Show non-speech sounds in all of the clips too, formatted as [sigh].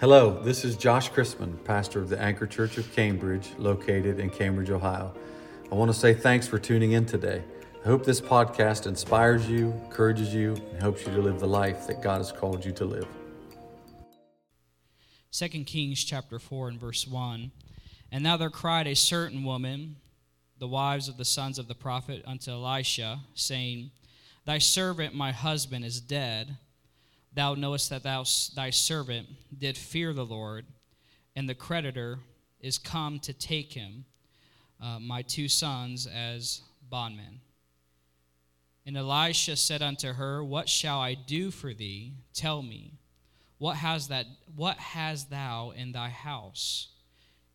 Hello, this is Josh Chrisman, pastor of the Anchor Church of Cambridge, located in Cambridge, Ohio. I want to say thanks for tuning in today. I hope this podcast inspires you, encourages you, and helps you to live the life that God has called you to live. 2 Kings chapter 4 and verse 1. And now there cried a certain woman, the wives of the sons of the prophet, unto Elisha, saying, Thy servant, my husband, is dead Thou knowest that thou, thy servant did fear the Lord, and the creditor is come to take him, uh, my two sons, as bondmen. And Elisha said unto her, What shall I do for thee? Tell me, what has that what has thou in thy house?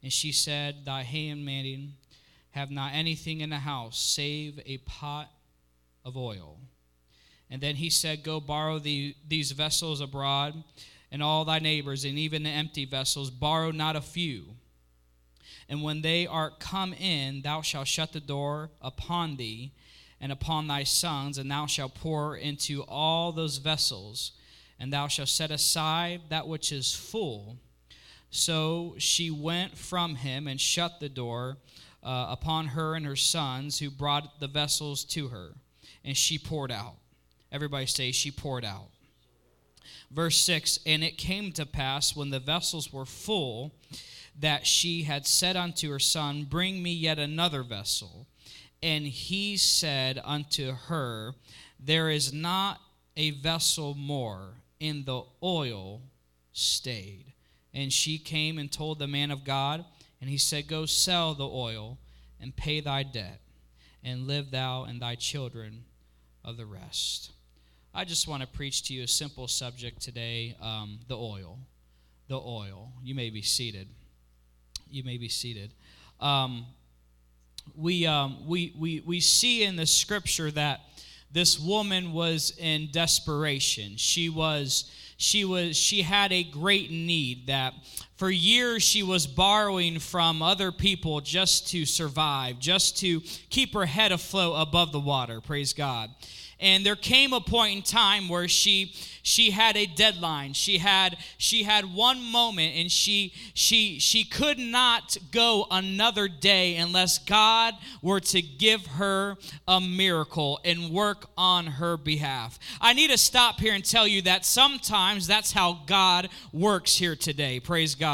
And she said, Thy handmaiden have not anything in the house save a pot of oil. And then he said, Go borrow the, these vessels abroad, and all thy neighbors, and even the empty vessels, borrow not a few. And when they are come in, thou shalt shut the door upon thee and upon thy sons, and thou shalt pour into all those vessels, and thou shalt set aside that which is full. So she went from him and shut the door uh, upon her and her sons, who brought the vessels to her, and she poured out. Everybody say, She poured out. Verse 6 And it came to pass when the vessels were full that she had said unto her son, Bring me yet another vessel. And he said unto her, There is not a vessel more, and the oil stayed. And she came and told the man of God, and he said, Go sell the oil and pay thy debt, and live thou and thy children of the rest. I just want to preach to you a simple subject today um, the oil. The oil. You may be seated. You may be seated. Um, we, um, we, we, we see in the scripture that this woman was in desperation. She was she was she had a great need that for years she was borrowing from other people just to survive, just to keep her head afloat above the water. Praise God. And there came a point in time where she she had a deadline. She had she had one moment and she she she could not go another day unless God were to give her a miracle and work on her behalf. I need to stop here and tell you that sometimes that's how God works here today. Praise God.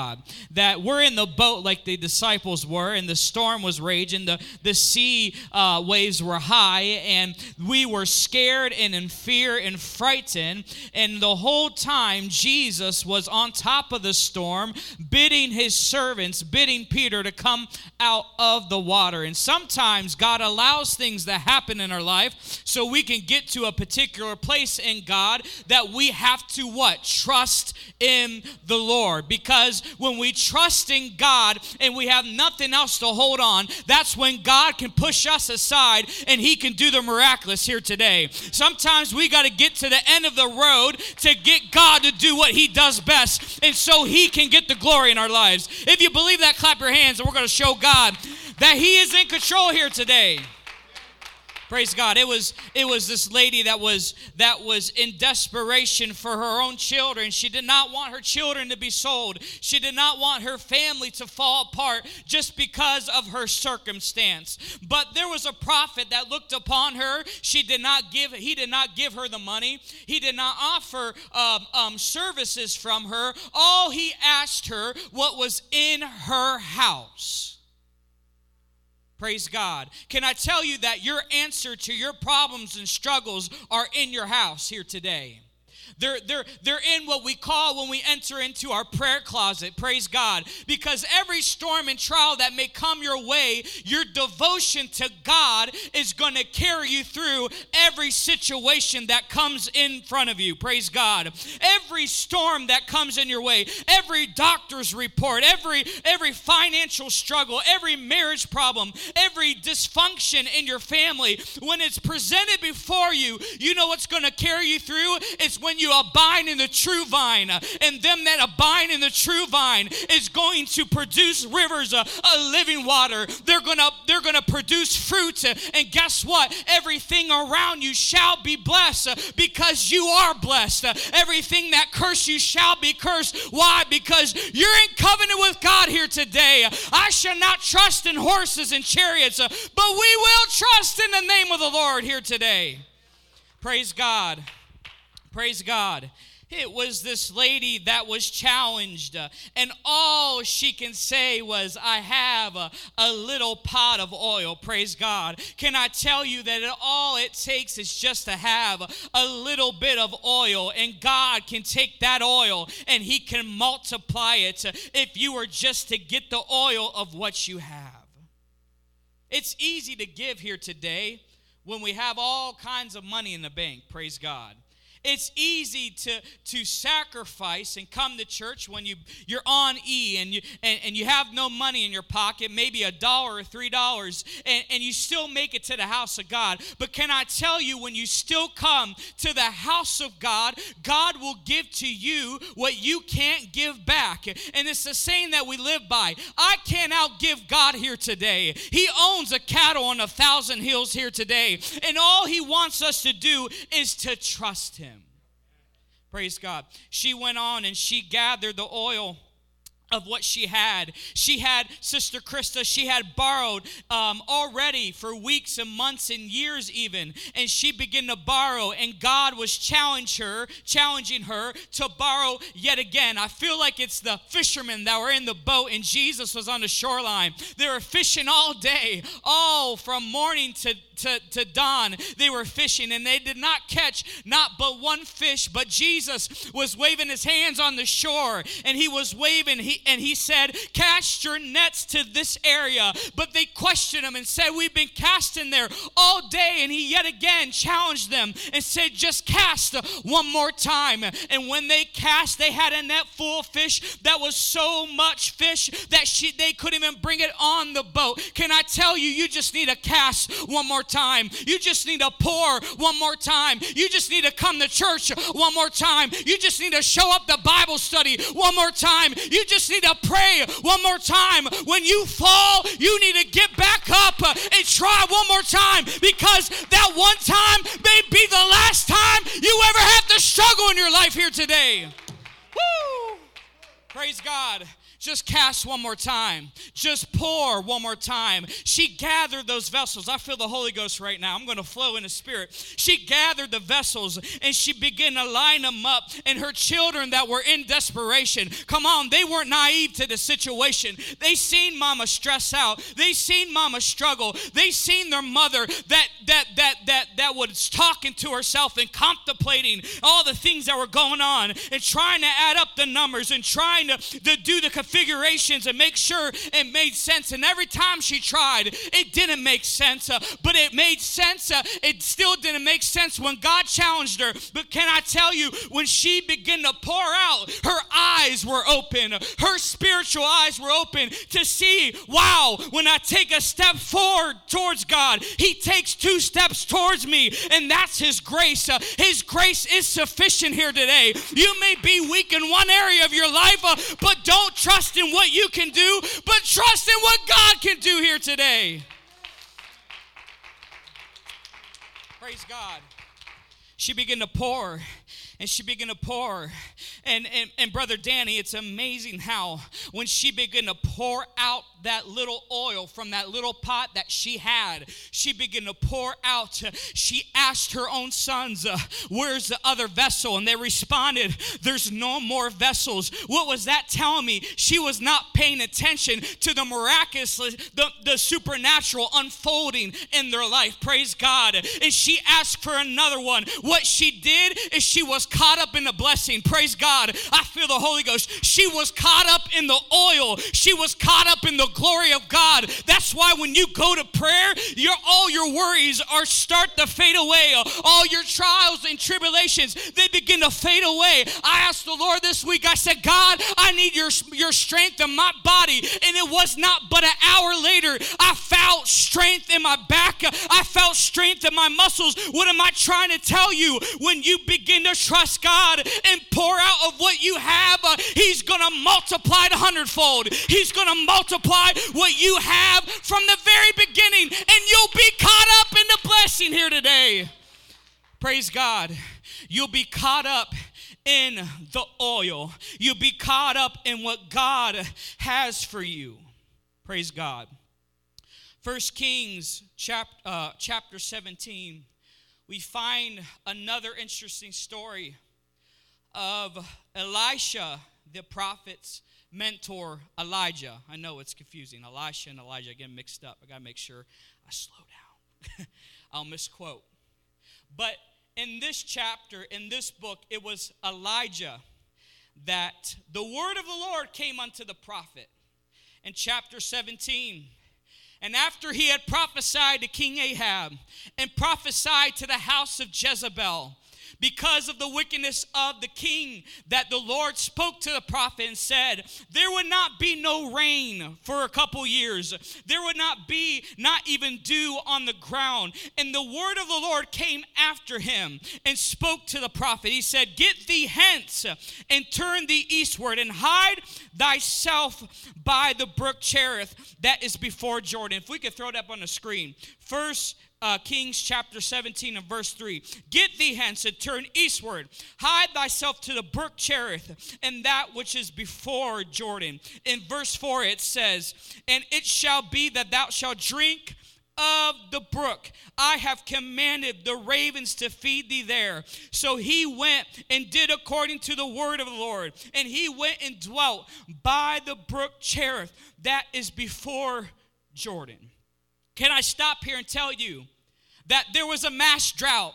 That we're in the boat like the disciples were and the storm was raging, the the sea uh, waves were high and we were scared and in fear and frightened and the whole time, Jesus was on top of the storm, bidding his servants, bidding Peter to come out of the water. And sometimes God allows things to happen in our life so we can get to a particular place in God that we have to what? Trust in the Lord. Because when we trust in God and we have nothing else to hold on, that's when God can push us aside and he can do the miraculous here today. Sometimes we got to get to the end of the road to get God to do what He does best, and so He can get the glory in our lives. If you believe that, clap your hands, and we're going to show God that He is in control here today. Praise God. It was it was this lady that was that was in desperation for her own children. She did not want her children to be sold. She did not want her family to fall apart just because of her circumstance. But there was a prophet that looked upon her. She did not give he did not give her the money. He did not offer um, um, services from her. All he asked her what was in her house. Praise God. Can I tell you that your answer to your problems and struggles are in your house here today? They're, they're, they're in what we call when we enter into our prayer closet. Praise God. Because every storm and trial that may come your way, your devotion to God is going to carry you through every situation that comes in front of you. Praise God. Every storm that comes in your way, every doctor's report, every every financial struggle, every marriage problem, every dysfunction in your family, when it's presented before you, you know what's going to carry you through? It's when when you abide in the true vine, and them that abide in the true vine is going to produce rivers of living water. They're gonna they're gonna produce fruit, and guess what? Everything around you shall be blessed because you are blessed. Everything that curse you shall be cursed. Why? Because you're in covenant with God here today. I shall not trust in horses and chariots, but we will trust in the name of the Lord here today. Praise God. Praise God. It was this lady that was challenged, uh, and all she can say was, I have a, a, little pot of oil. Praise God. Can I tell you that it, all it takes is just to have a little bit of oil, and God can take that oil and He can multiply it if you were just to get the oil of what you have. It's easy to give here today when we have all kinds of money in the bank. Praise God. It's easy to, to sacrifice and come to church when you, you're on E and you, and, and you have no money in your pocket, maybe a dollar or three dollars, and, and you still make it to the house of God. But can I tell you, when you still come to the house of God, God will give to you what you can't give back. And it's the saying that we live by I can't outgive God here today. He owns a cattle on a thousand hills here today. And all He wants us to do is to trust Him. Praise God. She went on and she gathered the oil of what she had. She had, Sister Krista, she had borrowed um, already for weeks and months and years even. And she began to borrow, and God was challenge her, challenging her to borrow yet again. I feel like it's the fishermen that were in the boat, and Jesus was on the shoreline. They were fishing all day, all from morning to to, to dawn, they were fishing and they did not catch not but one fish, but Jesus was waving his hands on the shore and he was waving he, and he said, Cast your nets to this area. But they questioned him and said, We've been casting there all day. And he yet again challenged them and said, Just cast one more time. And when they cast, they had a net full of fish that was so much fish that she, they couldn't even bring it on the boat. Can I tell you, you just need to cast one more time. You just need to pour one more time. You just need to come to church one more time. You just need to show up the Bible study one more time. You just need to pray one more time. When you fall, you need to get back up and try one more time because that one time may be the last time you ever have to struggle in your life here today. Woo! Praise God. Just cast one more time. Just pour one more time. She gathered those vessels. I feel the Holy Ghost right now. I'm going to flow in the Spirit. She gathered the vessels and she began to line them up. And her children that were in desperation, come on, they weren't naive to the situation. They seen mama stress out. They seen mama struggle. They seen their mother that that that that that was talking to herself and contemplating all the things that were going on and trying to add up the numbers and trying to, to do the configurations and make sure it made sense. And every time she tried, it didn't make sense. Uh, but it made sense. Uh, it still didn't make sense when God challenged her. But can I tell you, when she began to pour out, her eyes were open. Her spiritual eyes were open to see, wow, when I take a step forward towards God, He takes two steps towards me. And that's His grace. Uh, his grace is sufficient here today. You may be weak in one area of your life, uh, but don't trust trust in what you can do, but trust in what God can do here today. Praise God. She began to pour and she began to pour. And, and, and Brother Danny, it's amazing how when she began to pour out that little oil from that little pot that she had, she began to pour out. She asked her own sons, uh, Where's the other vessel? And they responded, There's no more vessels. What was that telling me? She was not paying attention to the miraculous, the, the supernatural unfolding in their life. Praise God. And she asked for another one. What she did is she was caught up in the blessing. Praise God. I feel the Holy Ghost. She was caught up in the oil. She was caught up in the glory of God. That's why when you go to prayer, your all your worries are start to fade away. All your trials and tribulations, they begin to fade away. I asked the Lord this week, I said, God, I need your, your strength in my body. And it was not but an hour later, I felt strength in my back. I felt strength in my muscles. What am I trying to tell you? When you begin to try trust God and pour out of what you have, uh, He's going to multiply it a hundredfold. He's going to multiply what you have from the very beginning, and you'll be caught up in the blessing here today. Praise God. You'll be caught up in the oil. You'll be caught up in what God has for you. Praise God. First Kings chap, uh, chapter 17, we find another interesting story of Elisha, the prophet's mentor, Elijah. I know it's confusing. Elisha and Elijah get mixed up. I got to make sure I slow down. [laughs] I'll misquote. But in this chapter, in this book, it was Elijah that the word of the Lord came unto the prophet. In chapter 17, and after he had prophesied to King Ahab and prophesied to the house of Jezebel, because of the wickedness of the king that the Lord spoke to the prophet and said, There would not be no rain for a couple years. There would not be not even dew on the ground. And the word of the Lord came after him and spoke to the prophet. He said, Get thee hence and turn thee eastward and hide thyself by the brook Cherith that is before Jordan. If we could throw it up on the screen. First uh, Kings chapter 17 and verse 3. Get thee hence and turn eastward. Hide thyself to the brook Cherith and that which is before Jordan. In verse 4 it says, And it shall be that thou shalt drink of the brook. I have commanded the ravens to feed thee there. So he went and did according to the word of the Lord. And he went and dwelt by the brook Cherith that is before Jordan. Can I stop here and tell you that there was a mass drought?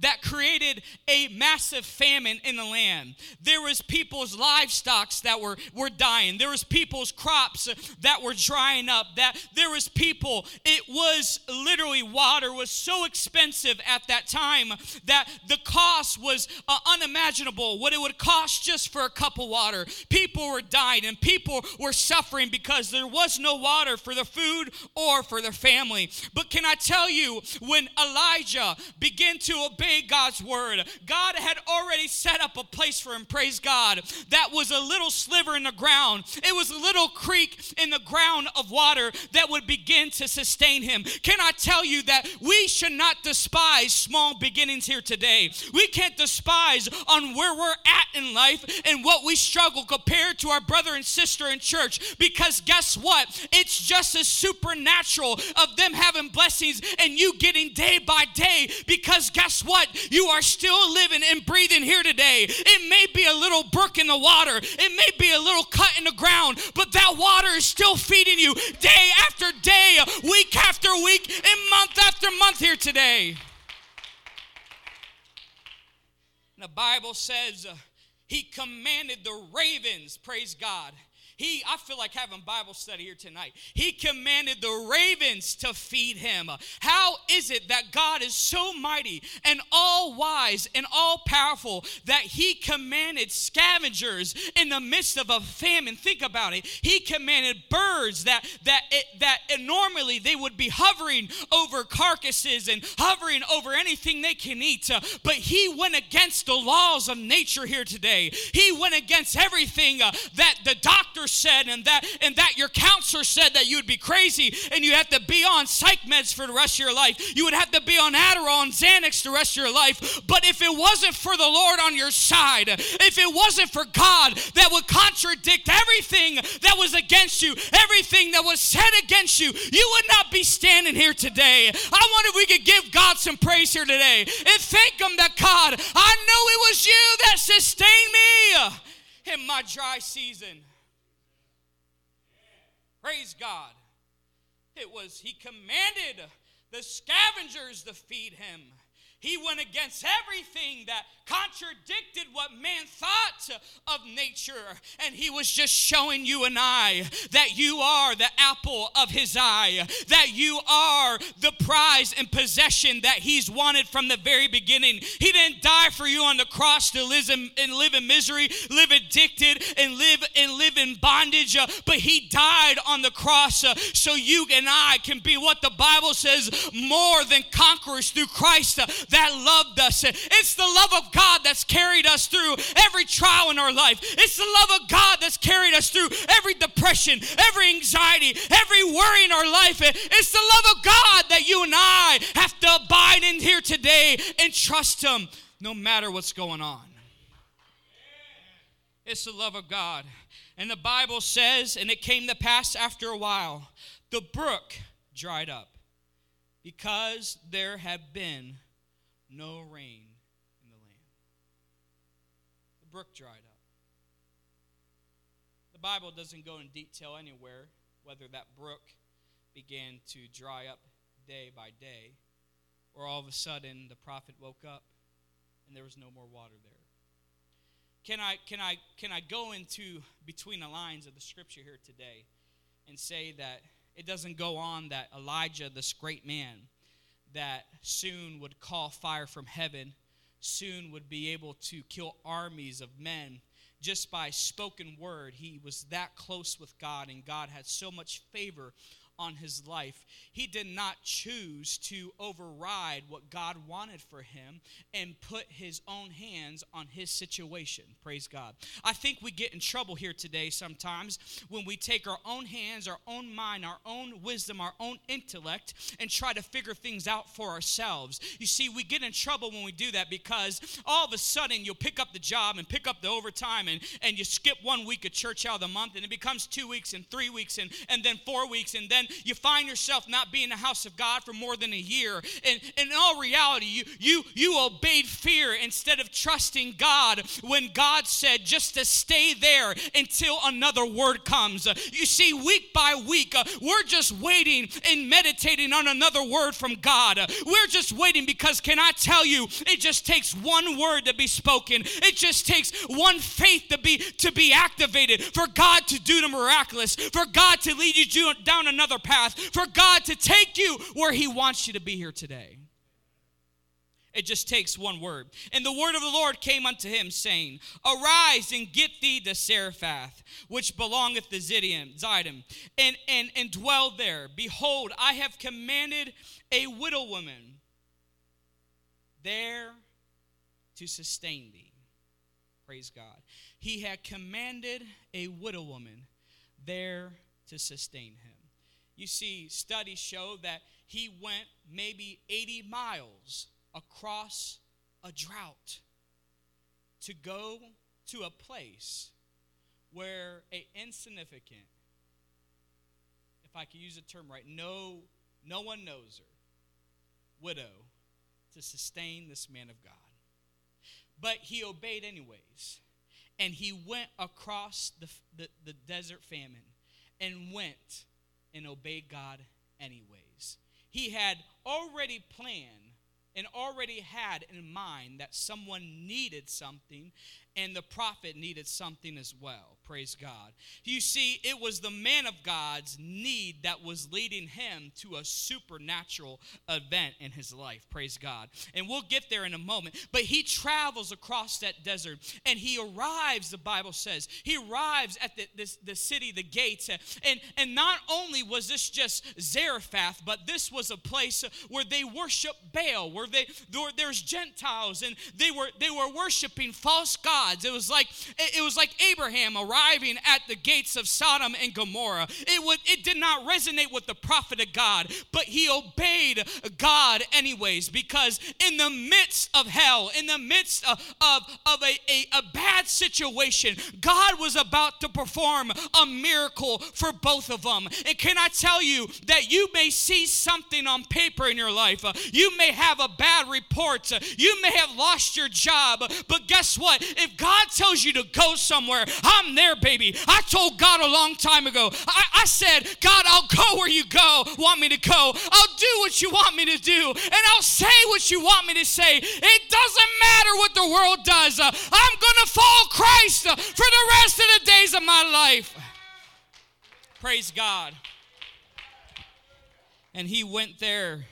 That created a massive famine in the land. There was people's livestock that were, were dying. There was people's crops that were drying up. That there was people, it was literally water was so expensive at that time that the cost was uh, unimaginable. What it would cost just for a cup of water. People were dying and people were suffering because there was no water for the food or for their family. But can I tell you, when Elijah began to obey God's word. God had already set up a place for him, praise God, that was a little sliver in the ground. It was a little creek in the ground of water that would begin to sustain him. Can I tell you that we should not despise small beginnings here today? We can't despise on where we're at in life and what we struggle compared to our brother and sister in church because guess what? It's just as supernatural of them having blessings and you getting day by day because guess what? what? You are still living and breathing here today. It may be a little brook in the water, it may be a little cut in the ground, but that water is still feeding you day after day, week after week, and month after month here today. And the Bible says uh, he commanded the ravens, praise God he, I feel like having Bible study here tonight. He commanded the ravens to feed him. How is it that God is so mighty and all wise and all powerful that he commanded scavengers in the midst of a famine? Think about it. He commanded birds that that it, that normally they would be hovering over carcasses and hovering over anything they can eat, but he went against the laws of nature here today. He went against everything uh, that the doctor said and that and that your counselor said that you would be crazy and you have to be on psych meds for the rest of your life. You would have to be on Adderall and Xanax the rest of your life. But if it wasn't for the Lord on your side, if it wasn't for God that would contradict everything that was against you, everything that was said against you, you would not be standing here today. I wonder if we could give God some praise here today and thank Him that God, I know it was you that sustained me in my dry season. Praise God. It was, he commanded the scavengers to feed him. He went against everything that contradicted what man thought of nature, and He was just showing you and I that you are the apple of His eye, that you are the prize and possession that He's wanted from the very beginning. He didn't die for you on the cross to live in, and live in misery, live addicted, and live and live in bondage, uh, but He died on the cross uh, so you and I can be what the Bible says more than conquerors through Christ uh, that loved us. It's the love of God that's carried us through every trial in our life. It's the love of God that's carried us through every depression, every anxiety, every worry in our life. It's the love of God that you and I have to abide in here today and trust Him no matter what's going on. It's the love of God. And the Bible says, and it came to pass after a while, the brook dried up because there had been no rain in the land. The brook dried up. The Bible doesn't go in detail anywhere whether that brook began to dry up day by day, or all of a sudden the prophet woke up and there was no more water there. Can I, can I, can I go into between the lines of the scripture here today and say that it doesn't go on that Elijah, this great man, that soon would call fire from heaven, soon would be able to kill armies of men just by spoken word. He was that close with God, and God had so much favor on his life. He did not choose to override what God wanted for him and put his own hands on his situation. Praise God. I think we get in trouble here today sometimes when we take our own hands, our own mind, our own wisdom, our own intellect, and try to figure things out for ourselves. You see, we get in trouble when we do that because all of a sudden you'll pick up the job and pick up the overtime and, and you skip one week of church out of the month and it becomes two weeks and three weeks and, and then four weeks and then you find yourself not being in the house of God for more than a year. And, in all reality, you, you, you obeyed fear instead of trusting God when God said just to stay there until another word comes. You see, week by week, uh, we're just waiting and meditating on another word from God. We're just waiting because, can I tell you, it just takes one word to be spoken. It just takes one faith to be to be activated for God to do the miraculous, for God to lead you down another path, for God to take you where He wants you to be here today. It just takes one word. And the word of the Lord came unto him, saying, Arise and get thee to Zarephath, which belongeth to Zidon, and, and, and dwell there. Behold, I have commanded a widow woman there to sustain thee. Praise God. He had commanded a widow woman there to sustain him. You see, studies show that he went maybe 80 miles across a drought to go to a place where a insignificant if i could use the term right no no one knows her widow to sustain this man of god. But he obeyed anyways and he went across the, the, the desert famine and went and obey God anyways. He had already planned and already had in mind that someone needed something and the prophet needed something as well. Praise God. You see, it was the man of God's need that was leading him to a supernatural event in his life. Praise God. And we'll get there in a moment. But he travels across that desert and he arrives, the Bible says, he arrives at the, this, the city, the gates. And, and not only was this just Zarephath, but this was a place where they worship Baal, where they there, there's Gentiles and they were they were worshiping false gods. It was like it was like Abraham arriving at the gates of Sodom and Gomorrah. It, would, it did not resonate with the prophet of God, but he obeyed God anyways because in the midst of hell, in the midst of, of, of a, a, a bad situation, God was about to perform a miracle for both of them. And can I tell you that you may see something on paper in your life? Uh, you may have a bad report. You may have lost your job, but guess what? If God tells you to go somewhere, I'm there, baby. I told God a long time ago. I, I said, God, I'll go where you go, want me to go. I'll do what you want me to do, and I'll say what you want me to say. It doesn't matter what the world does. Uh, I'm going to follow Christ uh, for the rest of the days of my life. Praise God. And he went there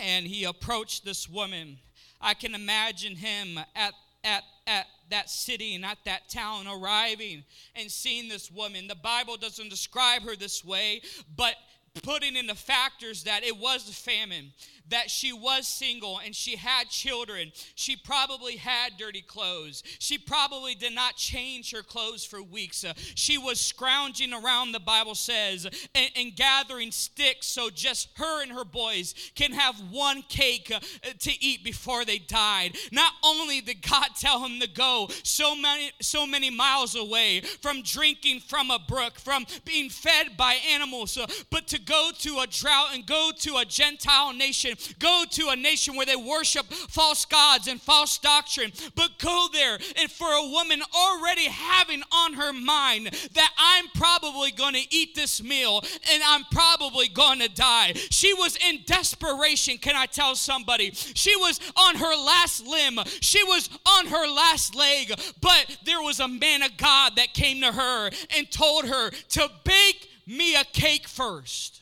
and he approached this woman. I can imagine him at, at, at that city and at that town arriving and seeing this woman. The Bible doesn't describe her this way, but putting in the factors that it was a famine that she was single and she had children. She probably had dirty clothes. She probably did not change her clothes for weeks. Uh, she was scrounging around, the Bible says, and, and, gathering sticks so just her and her boys can have one cake uh, to eat before they died. Not only did God [laughs] tell him to go so many, so many miles away from drinking from a brook, from being fed by animals, uh, but to go to a drought and go to a Gentile nation go to a nation where they worship false gods and false doctrine, but go there and for a woman already having on her mind that I'm probably going to eat this meal and I'm probably going to die. She was in desperation. Can I tell somebody? She was on her last limb, she was on her last leg, but there was a man of God that came to her and told her to bake me a cake first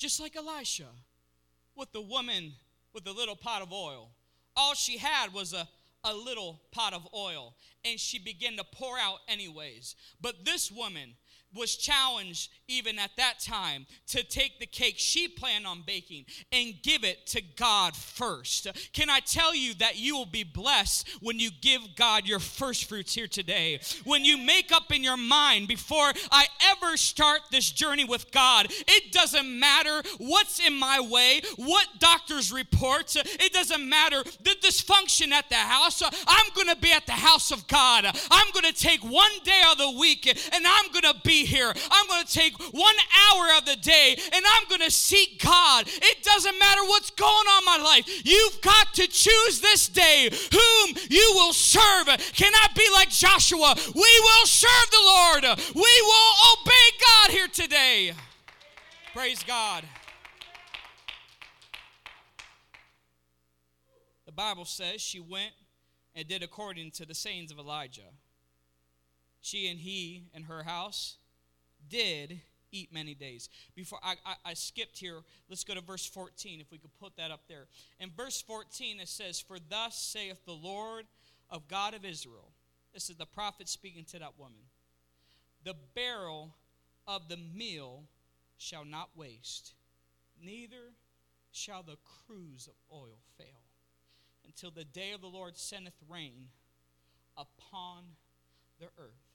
just like Elisha with the woman with the little pot of oil. All she had was a, a little pot of oil, and she began to pour out anyways. But this woman, was challenged even at that time to take the cake she planned on baking and give it to God first. Can I tell you that you will be blessed when you give God your first fruits here today? When you make up in your mind before I ever start this journey with God, it doesn't matter what's in my way, what doctor's reports, it doesn't matter the dysfunction at the house. I'm going to be at the house of God. I'm going to take one day of the week and I'm going to be here. I'm going to take one hour of the day and I'm going to seek God. It doesn't matter what's going on in my life. You've got to choose this day whom you will serve. Can I be like Joshua? We will serve the Lord. We will obey God here today. Praise God. The Bible says she went and did according to the sayings of Elijah. She and he and her house did eat many days. Before I, I, I, skipped here, let's go to verse 14, if we could put that up there. In verse 14, it says, For thus saith the Lord of God of Israel. This is the prophet speaking to that woman. The barrel of the meal shall not waste, neither shall the cruse of oil fail, until the day of the Lord sendeth rain upon the earth.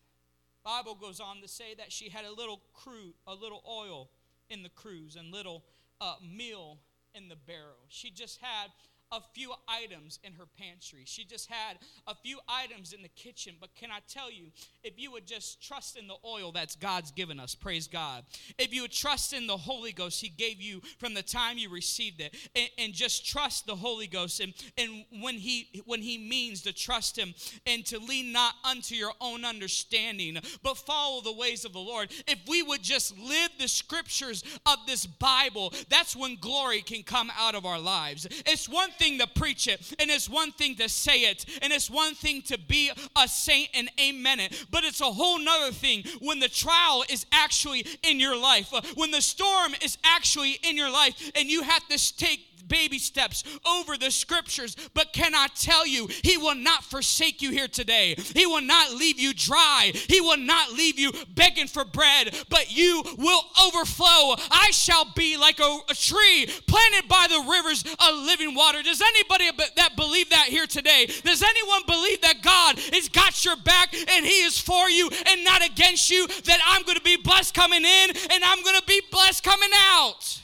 Bible goes on to say that she had a little crew, a little oil in the cruse and little uh, meal in the barrel. She just had a few items in her pantry. She just had a few items in the kitchen. But can I tell you, if you would just trust in the oil that's God's given us, praise God. If you would trust in the Holy Ghost He gave you from the time you received it, and, and just trust the Holy Ghost, and, and when He when He means to trust Him and to lean not unto your own understanding, but follow the ways of the Lord. If we would just live the scriptures of this Bible, that's when glory can come out of our lives. It's one thing to preach it, and it's one thing to say it, and it's one thing to be a saint and amen it. But it's a whole nother thing when the trial is actually in your life, when the storm is actually in your life, and you have to take baby steps over the scriptures. But can I tell you, He will not forsake you here today. He will not leave you dry. He will not leave you begging for bread, but you will overflow. I shall be like a, a tree planted by the rivers of living water. Does anybody that believe that here today? Does anyone believe that God has got your back and He is for you and not against you? That I'm going to be blessed coming in and I'm going to be blessed coming out.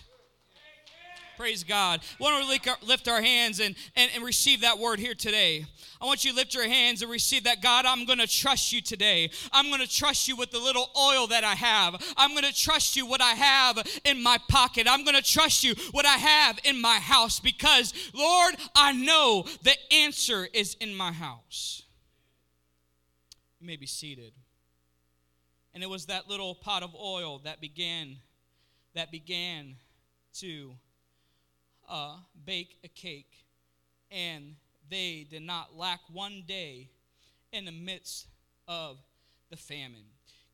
Praise God. Why don't we lift our hands and, and, and receive that word here today? I want you to lift your hands and receive that. God, I'm going to trust you today. I'm going to trust you with the little oil that I have. I'm going to trust you what I have in my pocket. I'm going to trust you what I have in my house because, Lord, I know the answer is in my house. You may be seated. And it was that little pot of oil that began that began to uh, bake a cake, and they did not lack one day in the midst of the famine.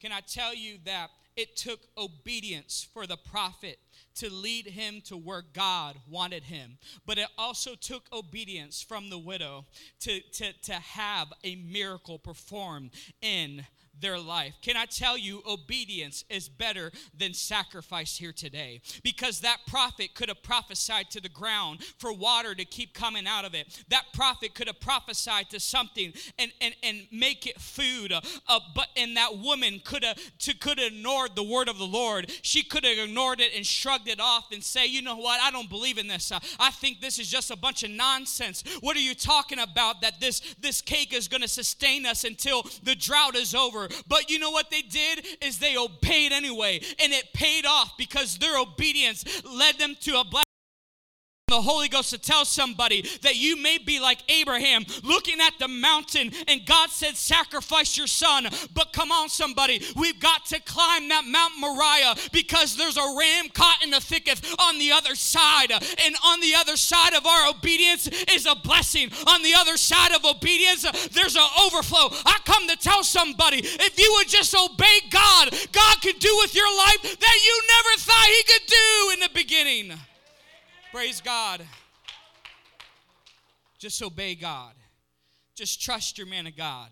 Can I tell you that it took obedience for the prophet to lead him to where God wanted him. But it also took obedience from the widow to, to, to have a miracle performed in their life. Can I tell you, obedience is better than sacrifice here today? Because that prophet could have prophesied to the ground for water to keep coming out of it. That prophet could have prophesied to something and, and, and make it food. Uh, uh, but and that woman could have could have ignored the word of the Lord. She could have ignored it and shrugged it off and say, you know what? I don't believe in this. Uh, I think this is just a bunch of nonsense. What are you talking about? That this this cake is going to sustain us until the drought is over. But you know what they did? Is they obeyed anyway, and it paid off because their obedience led them to a blessing the Holy Ghost to tell somebody that you may be like Abraham looking at the mountain and God said, Sacrifice your son. But come on, somebody, we've got to climb that Mount Moriah because there's a ram caught in the thicket on the other side. And on the other side of our obedience is a blessing. On the other side of obedience, there's an overflow. I come to tell somebody if you would just obey God, God could do with your life that you never thought He could do in the beginning. Praise God. Just obey God. Just trust your man of God.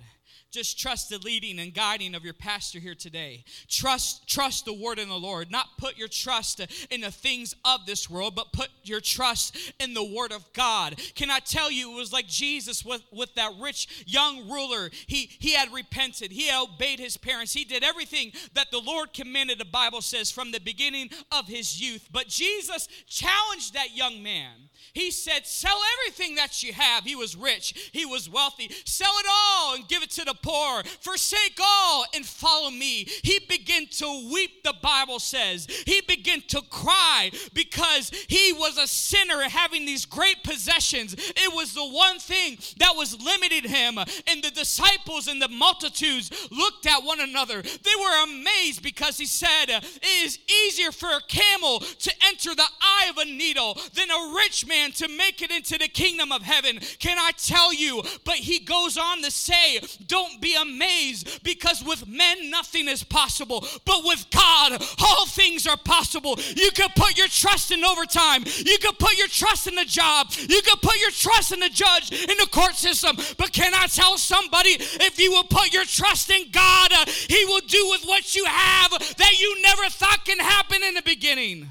Just trust the leading and guiding of your pastor here today. Trust, trust the word in the Lord. Not put your trust in the things of this world, but put your trust in the word of God. Can I tell you, it was like Jesus with, with that rich young ruler. He, he had repented, he obeyed his parents, he did everything that the Lord commanded, the Bible says, from the beginning of his youth. But Jesus challenged that young man. He said, Sell everything that you have. He was rich, he was wealthy. Sell it all and give it to the poor. Forsake all and follow me. He began to weep, the Bible says. He began to cry because he was a sinner having these great possessions. It was the one thing that was limited him. And the disciples and the multitudes looked at one another. They were amazed because he said, It is easier for a camel to enter the eye of a needle than a rich man to make it into the kingdom of heaven. Can I tell you? But he goes on to say, Don't be amazed because with men nothing is possible, but with God all things are possible. You can put your trust in overtime, you can put your trust in the job, you can put your trust in the judge, in the court system. But can I tell somebody if you will put your trust in God, uh, He will do with what you have that you never thought can happen in the beginning?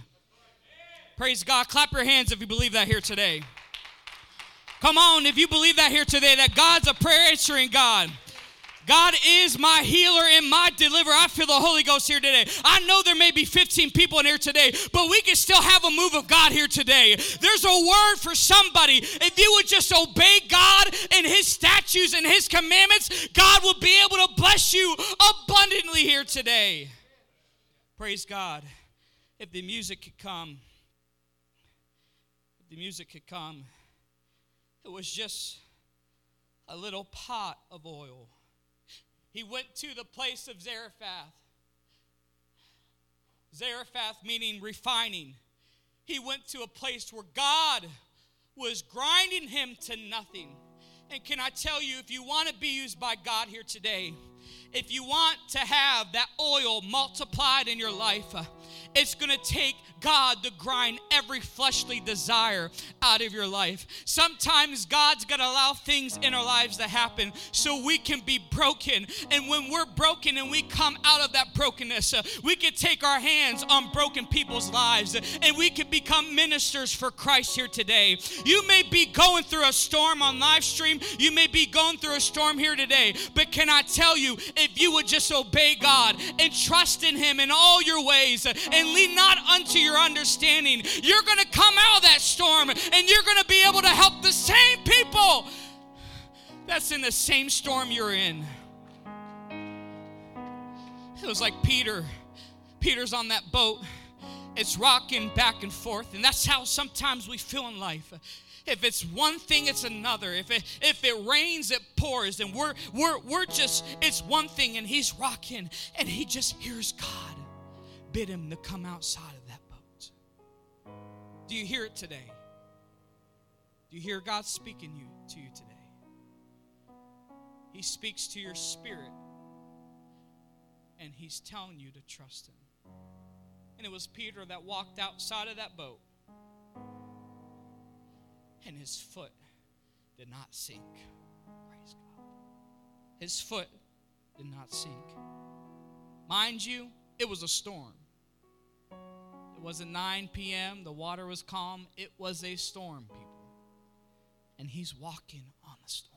Praise God. Clap your hands if you believe that here today. Come on, if you believe that here today, that God's a prayer answering God. God is my healer and my deliverer. I feel the Holy Ghost here today. I know there may be 15 people in here today, but we can still have a move of God here today. There's a word for somebody. If you would just obey God and His statutes and His commandments, God will be able to bless you abundantly here today. Praise God. If the music could come if the music could come, it was just a little pot of oil. He went to the place of Zarephath. Zarephath meaning refining. He went to a place where God was grinding him to nothing. And can I tell you, if you want to be used by God here today, if you want to have that oil multiplied in your life, it's going to take God to grind every fleshly desire out of your life. Sometimes God's going to allow things in our lives to happen so we can be broken. And when we're broken and we come out of that brokenness, uh, we can take our hands on broken people's lives and we can become ministers for Christ here today. You may be going through a storm on live stream, you may be going through a storm here today, but can I tell you, if you would just obey God and trust in Him in all your ways and lean not unto your understanding. You're going to come out of that storm and you're going to be able to help the same people that's in the same storm you're in. It was like Peter. Peter's on that boat. It's rocking back and forth. And that's how sometimes we feel in life. If it's one thing, it's another. If it if it rains, it pours. And we're we're we're just it's one thing and he's rocking and he just hears God bid him to come outside of that boat. Do you hear it today? Do you hear God speaking you to you today? He speaks to your spirit and he's telling you to trust him. And it was Peter that walked outside of that boat and his foot did not sink. Praise God. His foot did not sink. Mind you, it was a storm. It wasn't 9 p.m., the water was calm. It was a storm, people. And he's walking on the storm.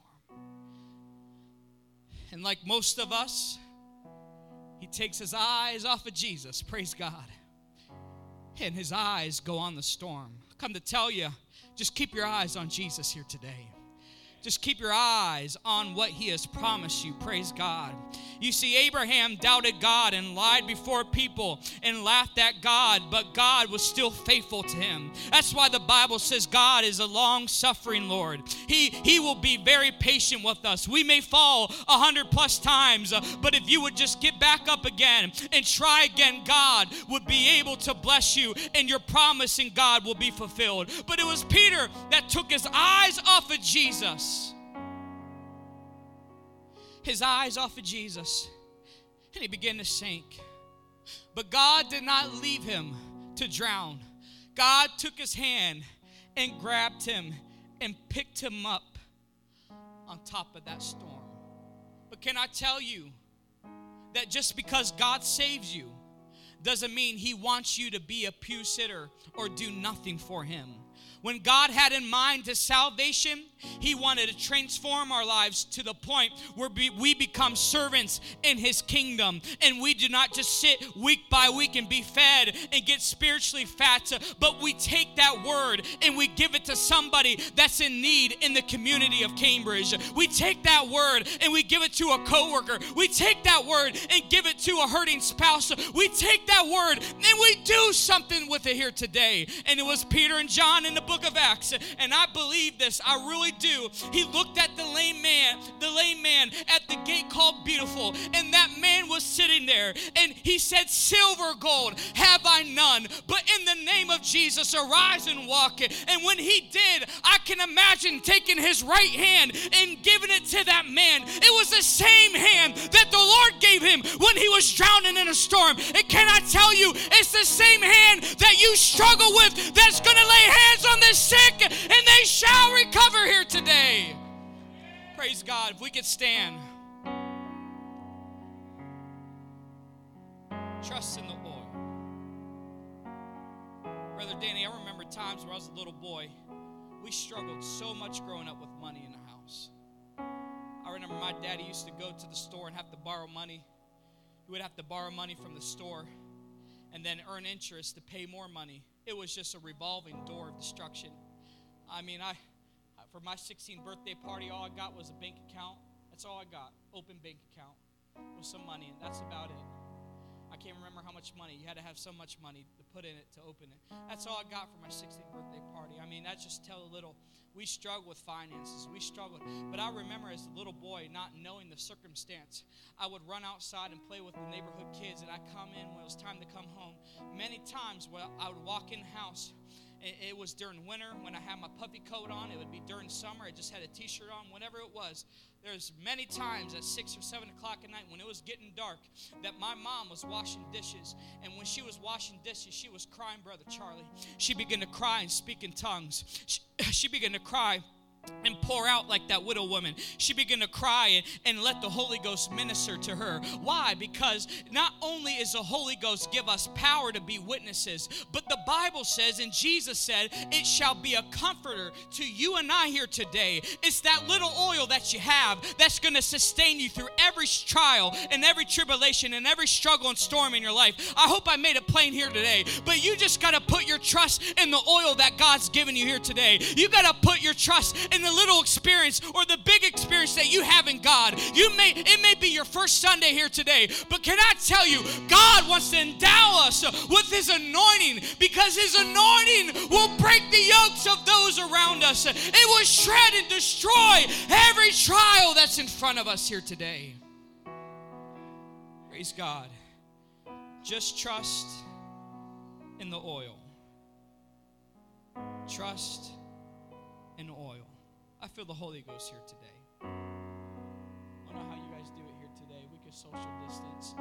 And like most of us, he takes his eyes off of Jesus, praise God, and his eyes go on the storm. Come to tell you, just keep your eyes on Jesus here today. Just keep your eyes on what he has promised you. Praise God. You see, Abraham doubted God and lied before people and laughed at God, but God was still faithful to him. That's why the Bible says God is a long suffering Lord. He, he will be very patient with us. We may fall a hundred plus times, uh, but if you would just get back up again and try again, God would be able to bless you and your promise in God will be fulfilled. But it was Peter that took his eyes off of Jesus his eyes off of Jesus and he began to sink. But God did not leave him to drown. God took his hand and grabbed him and picked him up on top of that storm. But can I tell you that just because God saves you doesn't mean he wants you to be a pew sitter or do nothing for him. When God had in mind to salvation, He wanted to transform our lives to the point where we become servants in His kingdom. And we do not just sit week by week and be fed and get spiritually fat, but we take that word and we give it to somebody that's in need in the community of Cambridge. We take that word and we give it to a coworker. We take that word and give it to a hurting spouse. We take that word and we do something with it here today. And it was Peter and John in the book of Acts, and I believe this, I really do. He looked at the lame man, the lame man at the gate called Beautiful, and that man was sitting there, and he said, Silver, gold have I none, but in the name of Jesus, arise and walk. And when he did, I can imagine taking his right hand and giving it to that man. It was the same hand that the Lord gave him when he was drowning in a storm. And can I tell you, it's the same hand that you struggle with that's going to lay hands on the sick and they shall recover here today. Praise God. If we could stand. Trust in the Lord. Brother Danny, I remember times where I was a little boy. We struggled so much growing up with money in the house. I remember my daddy used to go to the store and have to borrow money. He would have to borrow money from the store and then earn interest to pay more money it was just a revolving door of destruction. I mean, I for my 16th birthday party, all I got was a bank account. That's all I got, open bank account with some money, and that's about it. I can't remember how much money. You had to have so much money to put in it to open it. That's all I got for my 16th birthday party. I mean, that just tell a little. We struggled with finances. We struggled. But I remember as a little boy, not knowing the circumstance, I would run outside and play with the neighborhood kids, and I'd come in when it was time to come home. Many times, when I would walk in the house, it was during winter when I had my puffy coat on. It would be during summer. I just had a t-shirt on. Whenever it was, there's many times at six or seven o'clock at night when it was getting dark that my mom was washing dishes, and when she was washing dishes, she was crying, brother Charlie. She began to cry and speak in tongues. She, [laughs] she began to cry and pour out like that widow woman. She began to cry and, and let the Holy Ghost minister to her. Why? Because not only is the Holy Ghost give us power to be witnesses, but the Bible says, and Jesus said, it shall be a comforter to you and I here today. It's that little oil that you have that's going to sustain you through every trial and every tribulation and every struggle and storm in your life. I hope I made it plain here today, but you just got to put your trust in the oil that God's given you here today. You got to put your trust in the little experience or the big experience that you have in God. You may it may be your first Sunday here today, but can I tell you, God wants to endow us with his anointing because his anointing will break the yokes of those around us. It will shred and destroy every trial that's in front of us here today. Praise God. Just trust in the oil. Trust in. I feel the Holy Ghost here today. I don't know how you guys do it here today. We could social distance.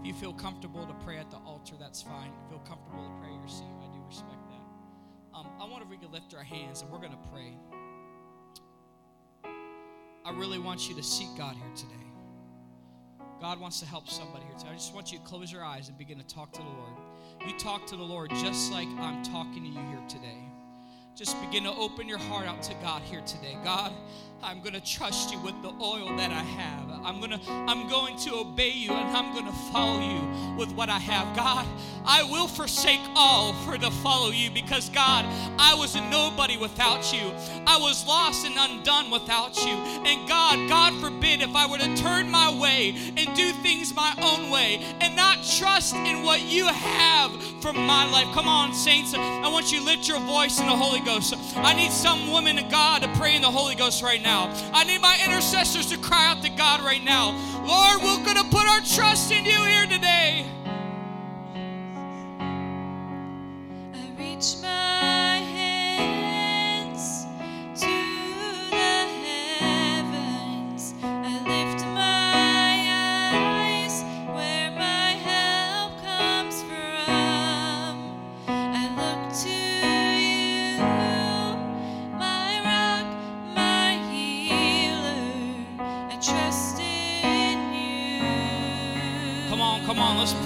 If you feel comfortable to pray at the altar, that's fine. If you feel comfortable to pray your seat, I do respect that. Um, I wonder if we could lift our hands and we're going to pray. I really want you to seek God here today. God wants to help somebody here today. I just want you to close your eyes and begin to talk to the Lord. You talk to the Lord just like I'm talking to you here today just begin to open your heart out to God here today. God, I'm going to trust you with the oil that I have. I'm going to I'm going to obey you and I'm going to follow you with what I have. God, I will forsake all for to follow you because God, I was a nobody without you. I was lost and undone without you. And God, God forbid if I were to turn my way and do things my own way and not trust in what you have for my life. Come on, saints. I want you to lift your voice in the Holy Ghost. I need some women of God to pray in the Holy Ghost right now. I need my intercessors to cry out to God right now. Lord, we're going to put our trust in you here today. I reach my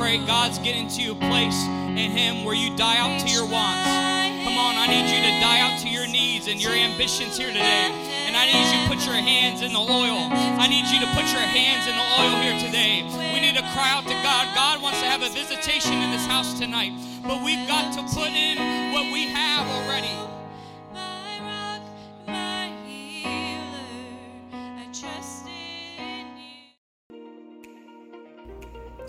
pray. God's getting to a place in Him where you die out to your wants. Come on, I need you to die out to your needs and your ambitions here today. And I need you to put your hands in the oil. I need you to put your hands in the oil here today. We need to cry out to God. God wants to have a visitation in this house tonight. But we've got to put in what we have already.